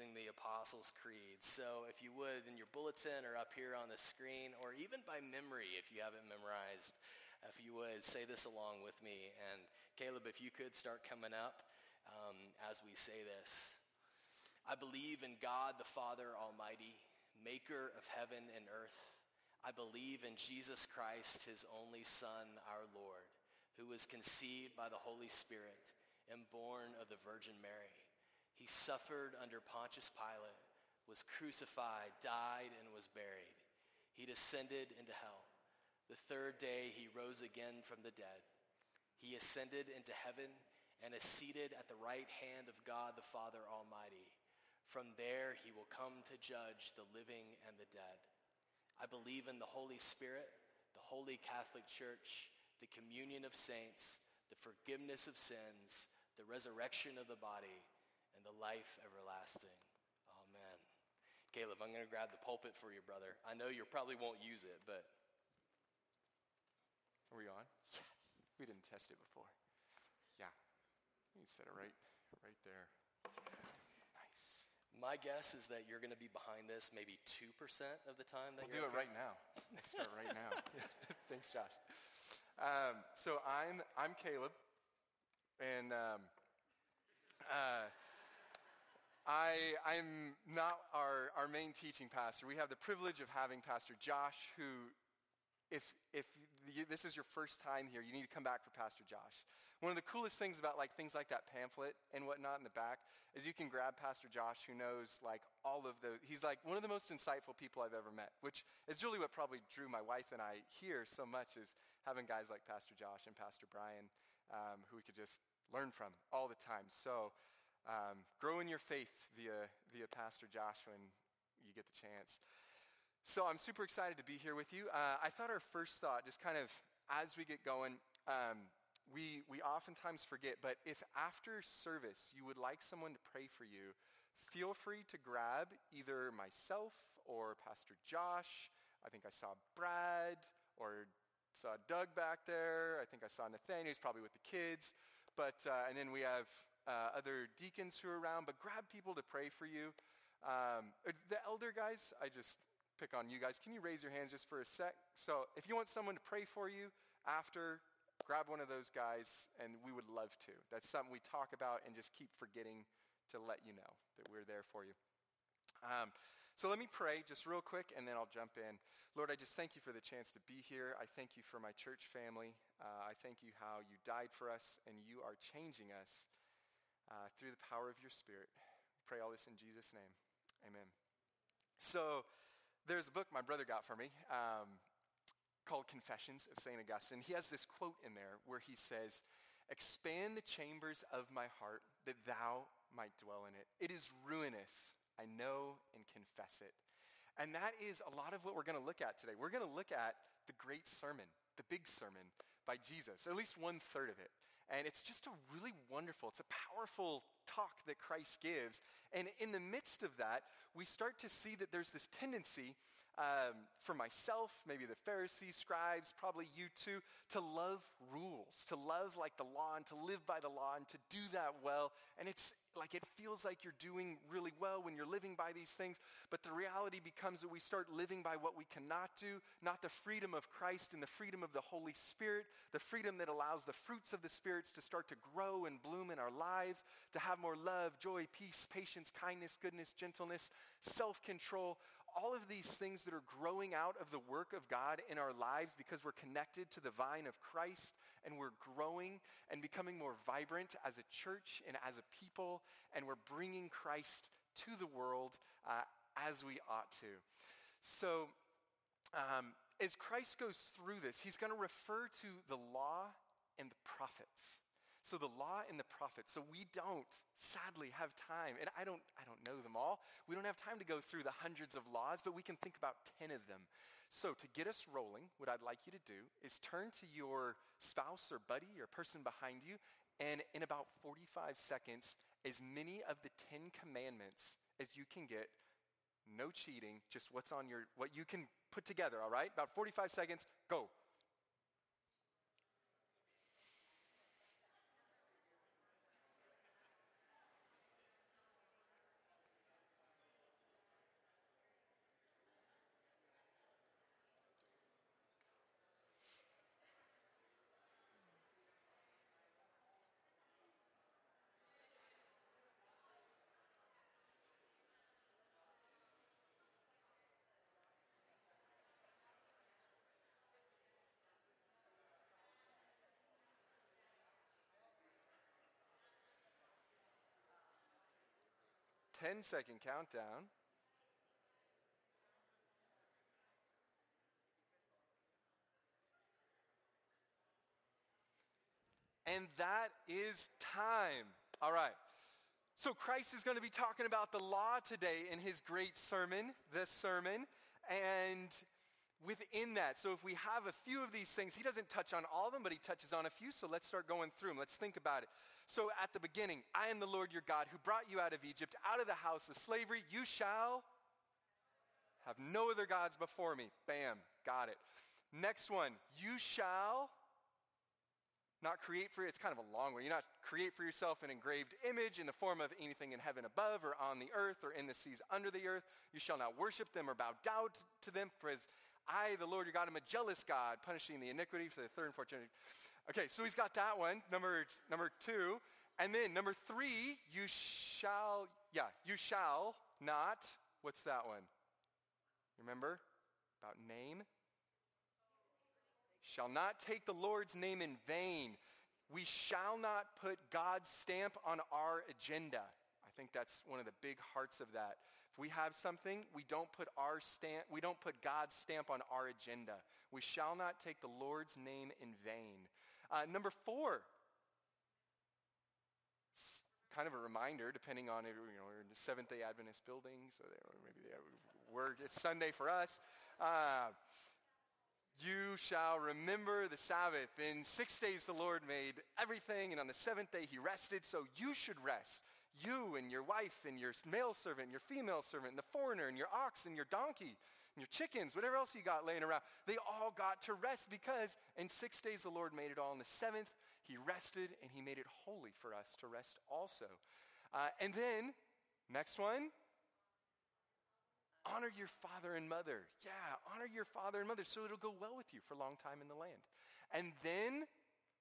using the Apostles' Creed. So if you would, in your bulletin or up here on the screen, or even by memory if you haven't memorized, if you would, say this along with me. And Caleb, if you could start coming up um, as we say this. I believe in God the Father Almighty, maker of heaven and earth. I believe in Jesus Christ, his only Son, our Lord, who was conceived by the Holy Spirit and born of the Virgin Mary. He suffered under Pontius Pilate, was crucified, died, and was buried. He descended into hell. The third day he rose again from the dead. He ascended into heaven and is seated at the right hand of God the Father Almighty. From there he will come to judge the living and the dead. I believe in the Holy Spirit, the Holy Catholic Church, the communion of saints, the forgiveness of sins, the resurrection of the body, and the life everlasting. Amen. Caleb, I'm going to grab the pulpit for you, brother. I know you probably won't use it, but. Are we on? Yes. We didn't test it before. Yeah. You set it right, right there. Nice. My guess is that you're going to be behind this maybe 2% of the time that we'll do it right now. Let's start right now. Thanks, Josh. Um, so I'm, I'm Caleb, and um, uh, I, I'm not our, our main teaching pastor. We have the privilege of having Pastor Josh, who if, if you, this is your first time here, you need to come back for Pastor Josh. One of the coolest things about like things like that pamphlet and whatnot in the back is you can grab Pastor Josh who knows like all of the, he's like one of the most insightful people I've ever met, which is really what probably drew my wife and I here so much is having guys like Pastor Josh and Pastor Brian um, who we could just learn from all the time. So um, grow in your faith via, via Pastor Josh when you get the chance. So I'm super excited to be here with you. Uh, I thought our first thought, just kind of as we get going, um, we, we oftentimes forget, but if after service you would like someone to pray for you, feel free to grab either myself or Pastor Josh. I think I saw Brad or saw Doug back there. I think I saw Nathaniel. He's probably with the kids. But, uh, and then we have uh, other deacons who are around. But grab people to pray for you. Um, the elder guys, I just pick on you guys. Can you raise your hands just for a sec? So if you want someone to pray for you after, grab one of those guys, and we would love to. That's something we talk about and just keep forgetting to let you know that we're there for you. Um, so let me pray just real quick, and then I'll jump in. Lord, I just thank you for the chance to be here. I thank you for my church family. Uh, I thank you how you died for us, and you are changing us uh, through the power of your Spirit. pray all this in Jesus' name. Amen. So there's a book my brother got for me um, called Confessions of St. Augustine. He has this quote in there where he says, expand the chambers of my heart that thou might dwell in it. It is ruinous. I know and confess it. And that is a lot of what we're going to look at today. We're going to look at the great sermon, the big sermon by Jesus, or at least one third of it. And it's just a really wonderful, it's a powerful talk that Christ gives. And in the midst of that, we start to see that there's this tendency um, for myself, maybe the Pharisees, scribes, probably you too, to love rules, to love like the law and to live by the law and to do that well. And it's like it feels like you're doing really well when you're living by these things, but the reality becomes that we start living by what we cannot do, not the freedom of Christ and the freedom of the Holy Spirit, the freedom that allows the fruits of the spirits to start to grow and bloom in our lives, to have more love, joy, peace, patience, kindness, goodness, gentleness, self-control, all of these things that are growing out of the work of God in our lives because we're connected to the vine of Christ and we're growing and becoming more vibrant as a church and as a people and we're bringing Christ to the world uh, as we ought to. So um, as Christ goes through this, he's going to refer to the law and the prophets. So the law and the prophets. So we don't, sadly, have time. And I don't, I don't know them all. We don't have time to go through the hundreds of laws, but we can think about 10 of them. So to get us rolling, what I'd like you to do is turn to your spouse or buddy or person behind you, and in about 45 seconds, as many of the 10 commandments as you can get, no cheating, just what's on your, what you can put together, all right? About 45 seconds, go. 10 second countdown. And that is time. All right. So Christ is going to be talking about the law today in his great sermon, this sermon. And within that, so if we have a few of these things, he doesn't touch on all of them, but he touches on a few. So let's start going through them. Let's think about it. So at the beginning, I am the Lord your God who brought you out of Egypt, out of the house of slavery. You shall have no other gods before me. Bam, got it. Next one, you shall not create for it's kind of a long one. You not create for yourself an engraved image in the form of anything in heaven above or on the earth or in the seas under the earth. You shall not worship them or bow down to them, for as I, the Lord your God, am a jealous God, punishing the iniquity for the third and fourth generation. Okay, so he's got that one, number number two. And then number three, you shall, yeah, you shall not, what's that one? Remember? About name? shall not take the Lord's name in vain. We shall not put God's stamp on our agenda. Think that's one of the big hearts of that. If we have something, we don't put our stamp, we don't put God's stamp on our agenda. We shall not take the Lord's name in vain. Uh, number four, kind of a reminder, depending on you know, we're in the Seventh Day Adventist building, so maybe they we're, it's Sunday for us. Uh, you shall remember the Sabbath. In six days the Lord made everything, and on the seventh day he rested, so you should rest. You and your wife and your male servant and your female servant and the foreigner and your ox and your donkey and your chickens, whatever else you got laying around, they all got to rest because in six days the Lord made it all. In the seventh he rested and he made it holy for us to rest also. Uh, and then, next one, Honor your father and mother. Yeah, honor your father and mother so it'll go well with you for a long time in the land. And then,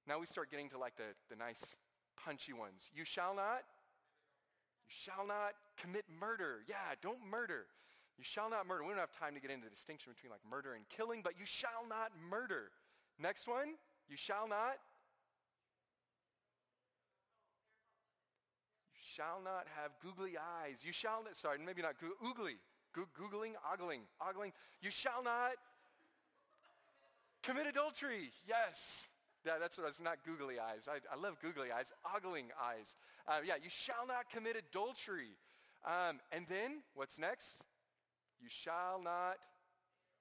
now we start getting to like the, the nice punchy ones. You shall not, you shall not commit murder. Yeah, don't murder. You shall not murder. We don't have time to get into the distinction between like murder and killing, but you shall not murder. Next one, you shall not. You shall not have googly eyes. You shall not, sorry, maybe not go- oogly. Googling, ogling, ogling. You shall not commit adultery. Yes. Yeah, that's what I was, not googly eyes. I, I love googly eyes. Ogling eyes. Uh, yeah, you shall not commit adultery. Um, and then, what's next? You shall not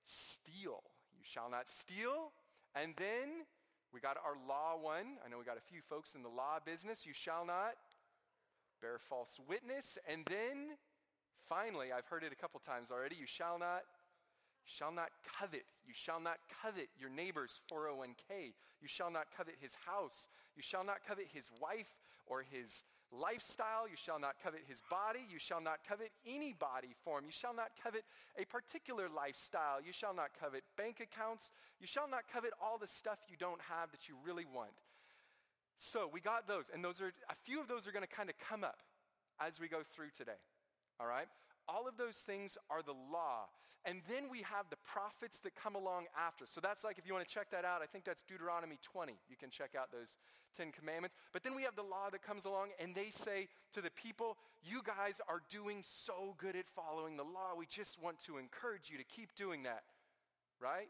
steal. You shall not steal. And then, we got our law one. I know we got a few folks in the law business. You shall not bear false witness. And then, Finally, I've heard it a couple times already, you shall not shall not covet. You shall not covet your neighbor's 401k. You shall not covet his house. You shall not covet his wife or his lifestyle. You shall not covet his body. You shall not covet any body form. You shall not covet a particular lifestyle. You shall not covet bank accounts. You shall not covet all the stuff you don't have that you really want. So we got those, and those are a few of those are going to kind of come up as we go through today. All right? All of those things are the law. And then we have the prophets that come along after. So that's like, if you want to check that out, I think that's Deuteronomy 20. You can check out those Ten Commandments. But then we have the law that comes along, and they say to the people, You guys are doing so good at following the law. We just want to encourage you to keep doing that. Right?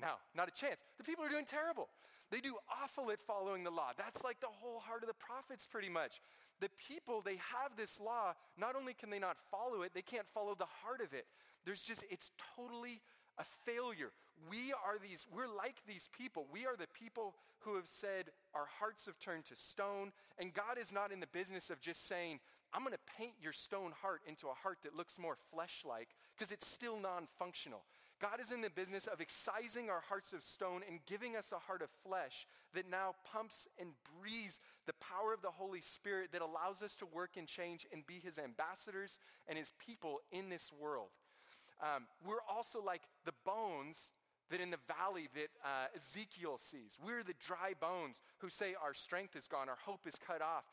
No, not a chance. The people are doing terrible. They do awful at following the law. That's like the whole heart of the prophets, pretty much the people, they have this law. Not only can they not follow it, they can't follow the heart of it. There's just, it's totally a failure. We are these, we're like these people. We are the people who have said our hearts have turned to stone. And God is not in the business of just saying, I'm going to paint your stone heart into a heart that looks more flesh-like because it's still non-functional. God is in the business of excising our hearts of stone and giving us a heart of flesh that now pumps and breathes the power of the Holy Spirit that allows us to work and change and be his ambassadors and his people in this world. Um, we're also like the bones that in the valley that uh, Ezekiel sees. We're the dry bones who say our strength is gone, our hope is cut off.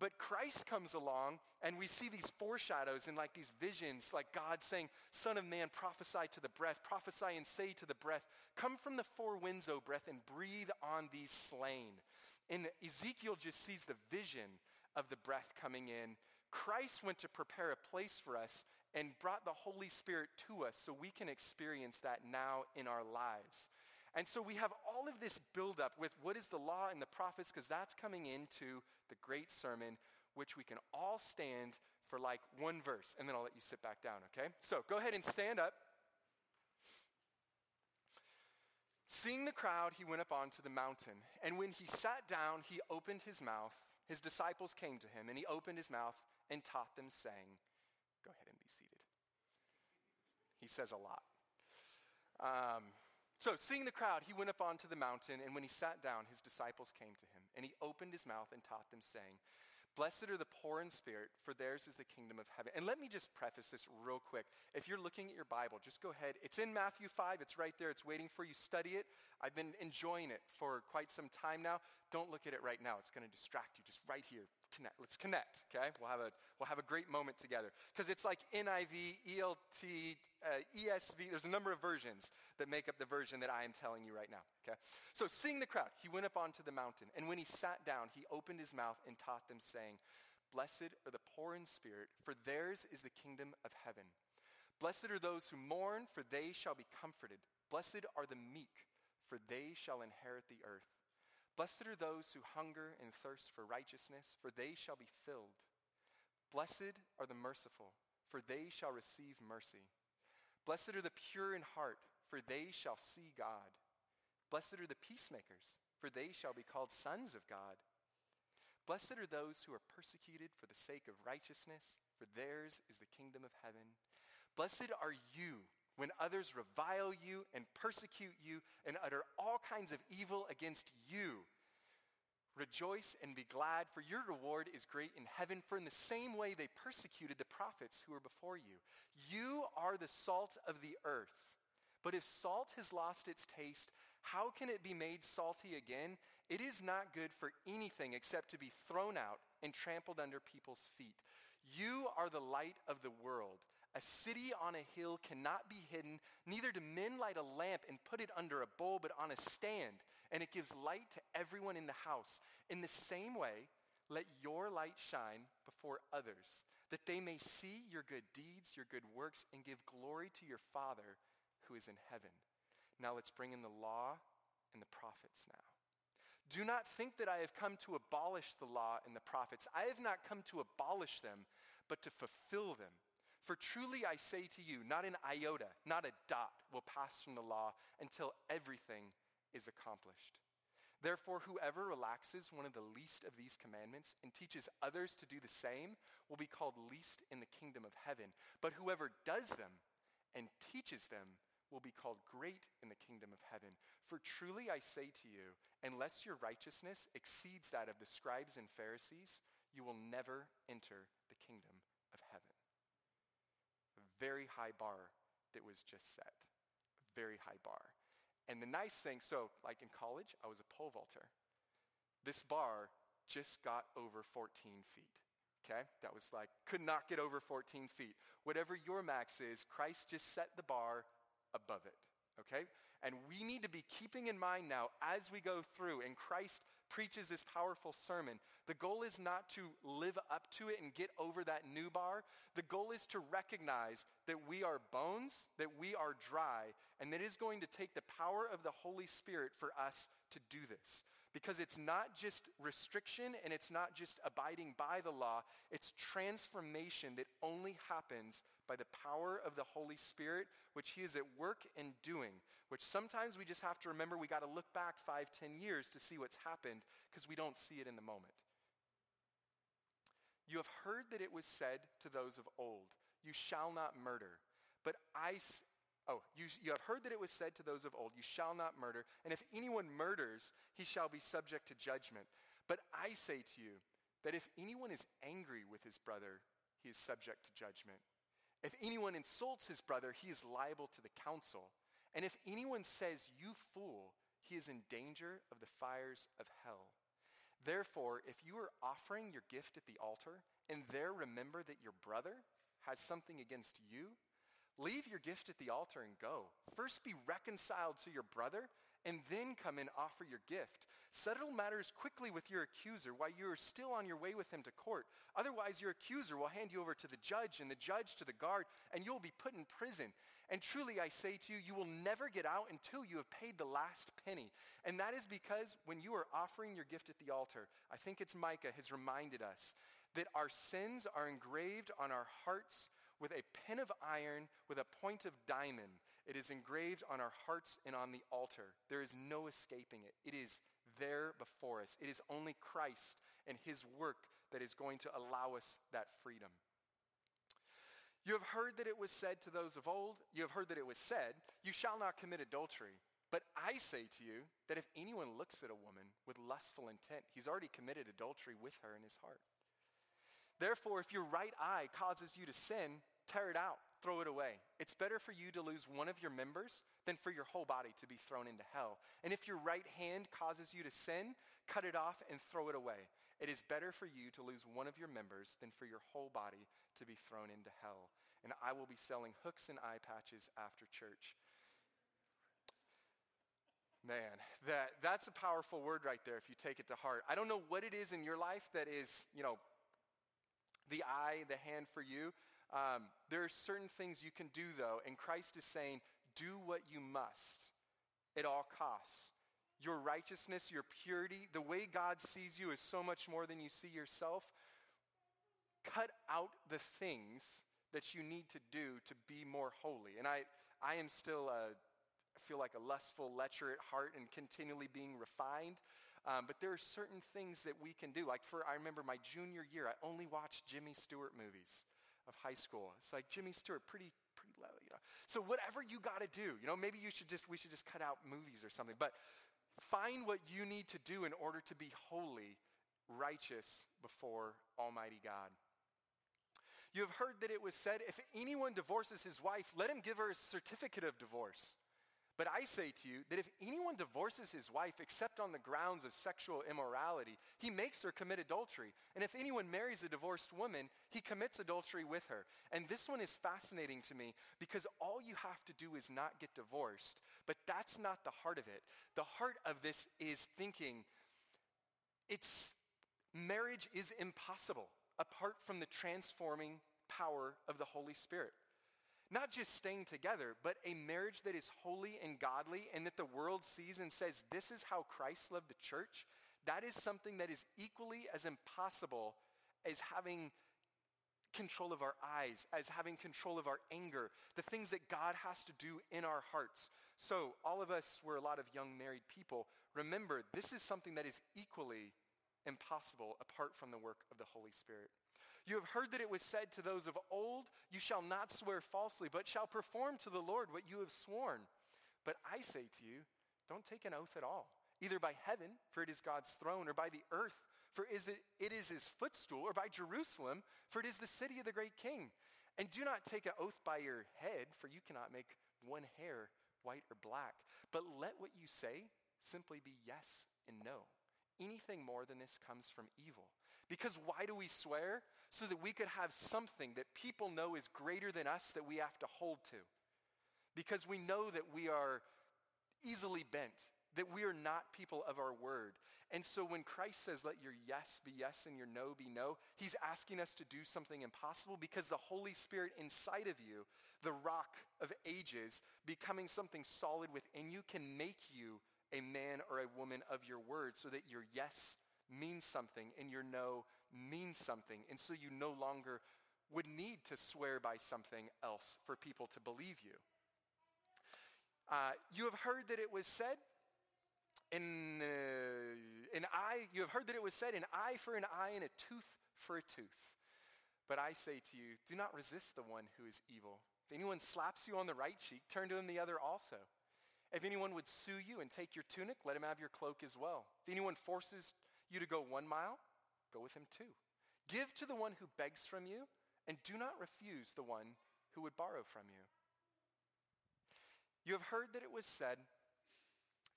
But Christ comes along and we see these foreshadows and like these visions, like God saying, Son of man, prophesy to the breath, prophesy and say to the breath, come from the four winds, O breath, and breathe on these slain. And Ezekiel just sees the vision of the breath coming in Christ went to prepare a place for us and brought the Holy Spirit to us so we can experience that now in our lives. And so we have all of this buildup with what is the law and the prophets because that's coming into the great sermon, which we can all stand for like one verse, and then I'll let you sit back down, okay? So go ahead and stand up. Seeing the crowd, he went up onto the mountain. And when he sat down, he opened his mouth. His disciples came to him, and he opened his mouth and taught them, saying, Go ahead and be seated. He says a lot. Um, so, seeing the crowd, he went up onto the mountain, and when he sat down, his disciples came to him. And he opened his mouth and taught them, saying, Blessed are the poor in spirit, for theirs is the kingdom of heaven. And let me just preface this real quick. If you're looking at your Bible, just go ahead. It's in Matthew 5. It's right there. It's waiting for you. Study it. I've been enjoying it for quite some time now. Don't look at it right now. It's going to distract you. Just right here. Connect. Let's connect, okay? We'll have a, we'll have a great moment together. Because it's like NIV, NLT, uh, ESV. There's a number of versions that make up the version that I am telling you right now, okay? So seeing the crowd, he went up onto the mountain. And when he sat down, he opened his mouth and taught them, saying, Blessed are the poor in spirit, for theirs is the kingdom of heaven. Blessed are those who mourn, for they shall be comforted. Blessed are the meek, for they shall inherit the earth. Blessed are those who hunger and thirst for righteousness, for they shall be filled. Blessed are the merciful, for they shall receive mercy. Blessed are the pure in heart, for they shall see God. Blessed are the peacemakers, for they shall be called sons of God. Blessed are those who are persecuted for the sake of righteousness, for theirs is the kingdom of heaven. Blessed are you when others revile you and persecute you and utter all kinds of evil against you. Rejoice and be glad, for your reward is great in heaven, for in the same way they persecuted the prophets who were before you. You are the salt of the earth. But if salt has lost its taste, how can it be made salty again? It is not good for anything except to be thrown out and trampled under people's feet. You are the light of the world. A city on a hill cannot be hidden, neither do men light a lamp and put it under a bowl, but on a stand, and it gives light to everyone in the house. In the same way, let your light shine before others, that they may see your good deeds, your good works, and give glory to your Father who is in heaven. Now let's bring in the law and the prophets now. Do not think that I have come to abolish the law and the prophets. I have not come to abolish them, but to fulfill them. For truly I say to you, not an iota, not a dot will pass from the law until everything is accomplished. Therefore, whoever relaxes one of the least of these commandments and teaches others to do the same will be called least in the kingdom of heaven. But whoever does them and teaches them will be called great in the kingdom of heaven. For truly I say to you, unless your righteousness exceeds that of the scribes and Pharisees, you will never enter the kingdom very high bar that was just set. Very high bar. And the nice thing, so like in college, I was a pole vaulter. This bar just got over 14 feet. Okay? That was like, could not get over 14 feet. Whatever your max is, Christ just set the bar above it. Okay? And we need to be keeping in mind now as we go through and Christ preaches this powerful sermon. The goal is not to live up to it and get over that new bar. The goal is to recognize that we are bones, that we are dry, and that it is going to take the power of the Holy Spirit for us to do this. Because it's not just restriction and it's not just abiding by the law. It's transformation that only happens by the power of the Holy Spirit, which he is at work and doing, which sometimes we just have to remember we got to look back five, ten years to see what's happened because we don't see it in the moment. You have heard that it was said to those of old, you shall not murder. But I, Oh, you, you have heard that it was said to those of old, you shall not murder, and if anyone murders, he shall be subject to judgment. But I say to you that if anyone is angry with his brother, he is subject to judgment. If anyone insults his brother, he is liable to the council. And if anyone says, you fool, he is in danger of the fires of hell. Therefore, if you are offering your gift at the altar, and there remember that your brother has something against you, Leave your gift at the altar and go. First be reconciled to your brother, and then come and offer your gift. Settle matters quickly with your accuser while you are still on your way with him to court. Otherwise, your accuser will hand you over to the judge and the judge to the guard, and you'll be put in prison. And truly, I say to you, you will never get out until you have paid the last penny. And that is because when you are offering your gift at the altar, I think it's Micah has reminded us that our sins are engraved on our hearts with a pen of iron with a point of diamond. It is engraved on our hearts and on the altar. There is no escaping it. It is there before us. It is only Christ and his work that is going to allow us that freedom. You have heard that it was said to those of old, you have heard that it was said, you shall not commit adultery. But I say to you that if anyone looks at a woman with lustful intent, he's already committed adultery with her in his heart. Therefore, if your right eye causes you to sin, tear it out throw it away. It's better for you to lose one of your members than for your whole body to be thrown into hell. And if your right hand causes you to sin, cut it off and throw it away. It is better for you to lose one of your members than for your whole body to be thrown into hell. And I will be selling hooks and eye patches after church. Man, that, that's a powerful word right there if you take it to heart. I don't know what it is in your life that is, you know, the eye, the hand for you. Um, there are certain things you can do, though, and Christ is saying, do what you must at all costs. Your righteousness, your purity, the way God sees you is so much more than you see yourself. Cut out the things that you need to do to be more holy. And I, I am still, a, I feel like a lustful lecher at heart and continually being refined. Um, but there are certain things that we can do. Like for, I remember my junior year, I only watched Jimmy Stewart movies of high school. It's like Jimmy Stewart, pretty, pretty low, you know. So whatever you got to do, you know, maybe you should just, we should just cut out movies or something. But find what you need to do in order to be holy, righteous before Almighty God. You have heard that it was said, if anyone divorces his wife, let him give her a certificate of divorce. But I say to you that if anyone divorces his wife except on the grounds of sexual immorality, he makes her commit adultery. And if anyone marries a divorced woman, he commits adultery with her. And this one is fascinating to me because all you have to do is not get divorced. But that's not the heart of it. The heart of this is thinking it's marriage is impossible apart from the transforming power of the Holy Spirit. Not just staying together, but a marriage that is holy and godly and that the world sees and says, this is how Christ loved the church. That is something that is equally as impossible as having control of our eyes, as having control of our anger, the things that God has to do in our hearts. So all of us, we're a lot of young married people. Remember, this is something that is equally impossible apart from the work of the Holy Spirit. You have heard that it was said to those of old, You shall not swear falsely, but shall perform to the Lord what you have sworn. But I say to you, don't take an oath at all, either by heaven, for it is God's throne, or by the earth, for it is his footstool, or by Jerusalem, for it is the city of the great king. And do not take an oath by your head, for you cannot make one hair white or black. But let what you say simply be yes and no. Anything more than this comes from evil. Because why do we swear? So that we could have something that people know is greater than us that we have to hold to. Because we know that we are easily bent, that we are not people of our word. And so when Christ says, let your yes be yes and your no be no, he's asking us to do something impossible because the Holy Spirit inside of you, the rock of ages, becoming something solid within you, can make you a man or a woman of your word so that your yes means something and your no means something. And so you no longer would need to swear by something else for people to believe you. Uh, you have heard that it was said, in, uh, an eye, you have heard that it was said, an eye for an eye and a tooth for a tooth. But I say to you, do not resist the one who is evil. If anyone slaps you on the right cheek, turn to him the other also. If anyone would sue you and take your tunic, let him have your cloak as well. If anyone forces you to go one mile, go with him two. Give to the one who begs from you, and do not refuse the one who would borrow from you. You have heard that it was said,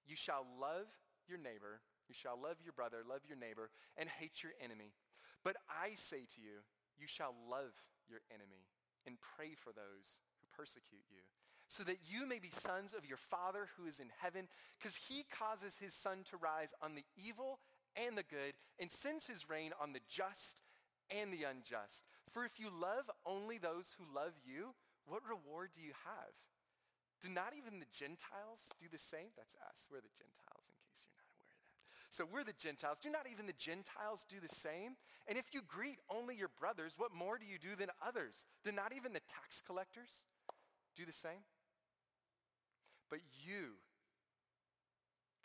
You shall love your neighbor, you shall love your brother, love your neighbor, and hate your enemy. But I say to you, you shall love your enemy and pray for those who persecute you so that you may be sons of your Father who is in heaven, because he causes his sun to rise on the evil and the good, and sends his rain on the just and the unjust. For if you love only those who love you, what reward do you have? Do not even the Gentiles do the same? That's us. We're the Gentiles, in case you're not aware of that. So we're the Gentiles. Do not even the Gentiles do the same? And if you greet only your brothers, what more do you do than others? Do not even the tax collectors do the same? But you,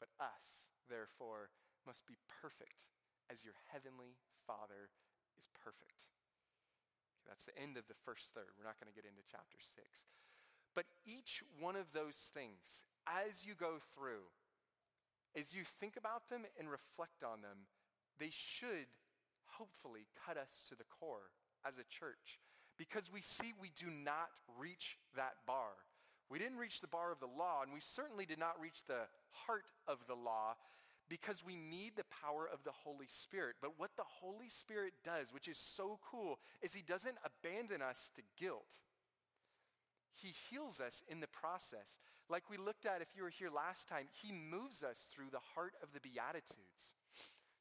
but us, therefore, must be perfect as your heavenly Father is perfect. That's the end of the first third. We're not going to get into chapter 6. But each one of those things, as you go through, as you think about them and reflect on them, they should hopefully cut us to the core as a church because we see we do not reach that bar. We didn't reach the bar of the law, and we certainly did not reach the heart of the law because we need the power of the Holy Spirit. But what the Holy Spirit does, which is so cool, is he doesn't abandon us to guilt. He heals us in the process. Like we looked at if you were here last time, he moves us through the heart of the Beatitudes.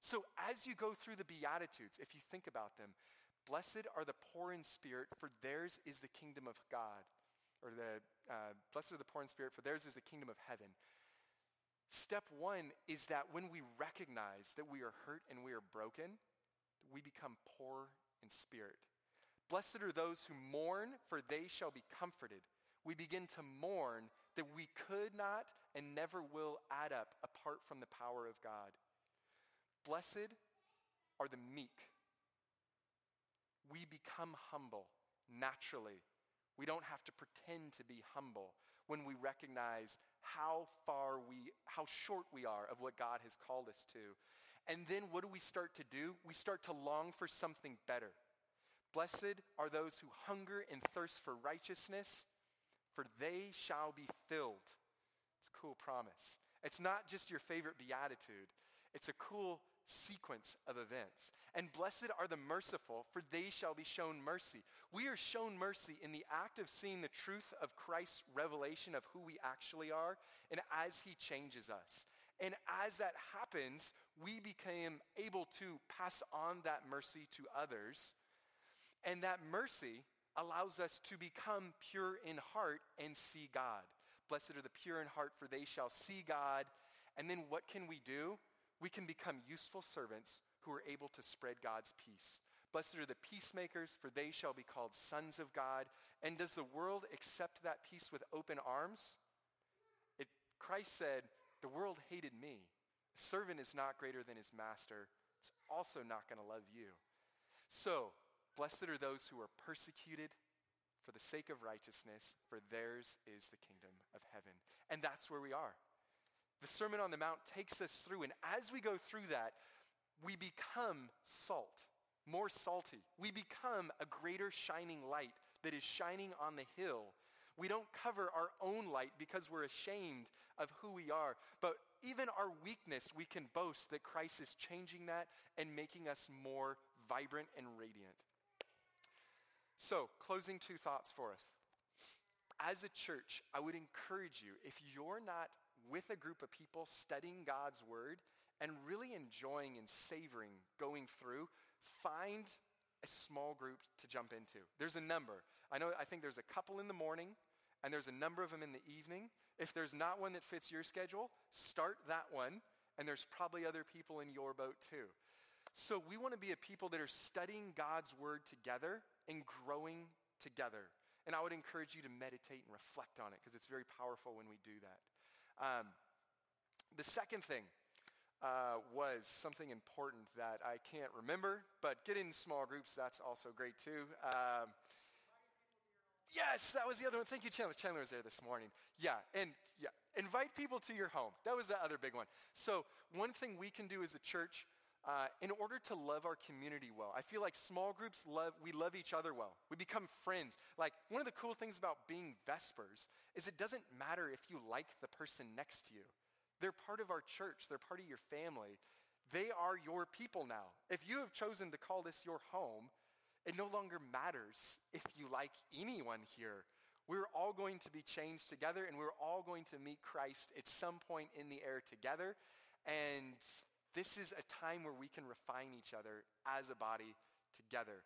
So as you go through the Beatitudes, if you think about them, blessed are the poor in spirit, for theirs is the kingdom of God or the uh, blessed are the poor in spirit, for theirs is the kingdom of heaven. Step one is that when we recognize that we are hurt and we are broken, we become poor in spirit. Blessed are those who mourn, for they shall be comforted. We begin to mourn that we could not and never will add up apart from the power of God. Blessed are the meek. We become humble naturally we don't have to pretend to be humble when we recognize how far we, how short we are of what God has called us to. And then what do we start to do? We start to long for something better. Blessed are those who hunger and thirst for righteousness, for they shall be filled. It's a cool promise. It's not just your favorite beatitude. It's a cool sequence of events. And blessed are the merciful, for they shall be shown mercy. We are shown mercy in the act of seeing the truth of Christ's revelation of who we actually are and as he changes us. And as that happens, we became able to pass on that mercy to others. And that mercy allows us to become pure in heart and see God. Blessed are the pure in heart, for they shall see God. And then what can we do? We can become useful servants who are able to spread God's peace. Blessed are the peacemakers, for they shall be called sons of God. And does the world accept that peace with open arms? It, Christ said, the world hated me. A servant is not greater than his master. It's also not going to love you. So, blessed are those who are persecuted for the sake of righteousness, for theirs is the kingdom of heaven. And that's where we are. The Sermon on the Mount takes us through, and as we go through that, we become salt, more salty. We become a greater shining light that is shining on the hill. We don't cover our own light because we're ashamed of who we are, but even our weakness, we can boast that Christ is changing that and making us more vibrant and radiant. So, closing two thoughts for us. As a church, I would encourage you, if you're not with a group of people studying God's word and really enjoying and savoring going through, find a small group to jump into. There's a number. I know I think there's a couple in the morning and there's a number of them in the evening. If there's not one that fits your schedule, start that one and there's probably other people in your boat too. So we want to be a people that are studying God's word together and growing together. And I would encourage you to meditate and reflect on it because it's very powerful when we do that. Um, the second thing uh, was something important that I can't remember, but getting small groups, that's also great too. Um, yes, that was the other one. Thank you, Chandler. Chandler was there this morning. Yeah, and yeah, invite people to your home. That was the other big one. So one thing we can do as a church uh, in order to love our community well. I feel like small groups love, we love each other well. We become friends. Like one of the cool things about being Vespers is it doesn't matter if you like the person next to you. They're part of our church. They're part of your family. They are your people now. If you have chosen to call this your home, it no longer matters if you like anyone here. We're all going to be changed together and we're all going to meet Christ at some point in the air together. And this is a time where we can refine each other as a body together.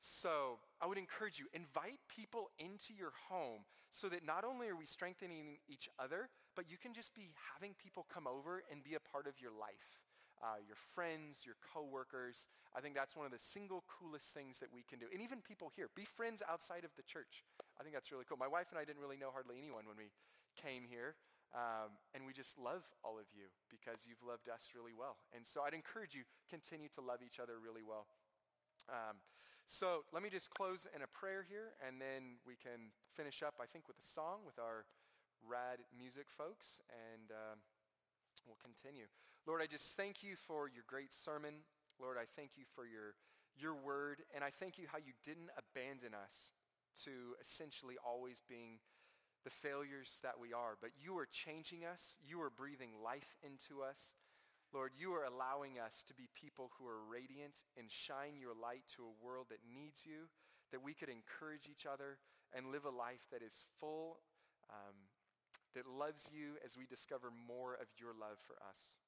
So I would encourage you, invite people into your home so that not only are we strengthening each other, but you can just be having people come over and be a part of your life. Uh, your friends, your coworkers. I think that's one of the single coolest things that we can do. And even people here, be friends outside of the church. I think that's really cool. My wife and I didn't really know hardly anyone when we came here. Um, and we just love all of you because you've loved us really well. And so I'd encourage you, continue to love each other really well. Um, so let me just close in a prayer here, and then we can finish up, I think, with a song with our rad music folks, and um, we'll continue. Lord, I just thank you for your great sermon. Lord, I thank you for your, your word, and I thank you how you didn't abandon us to essentially always being the failures that we are, but you are changing us. You are breathing life into us. Lord, you are allowing us to be people who are radiant and shine your light to a world that needs you, that we could encourage each other and live a life that is full, um, that loves you as we discover more of your love for us.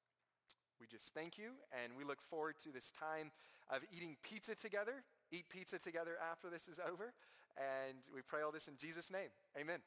We just thank you, and we look forward to this time of eating pizza together eat pizza together after this is over. And we pray all this in Jesus' name. Amen.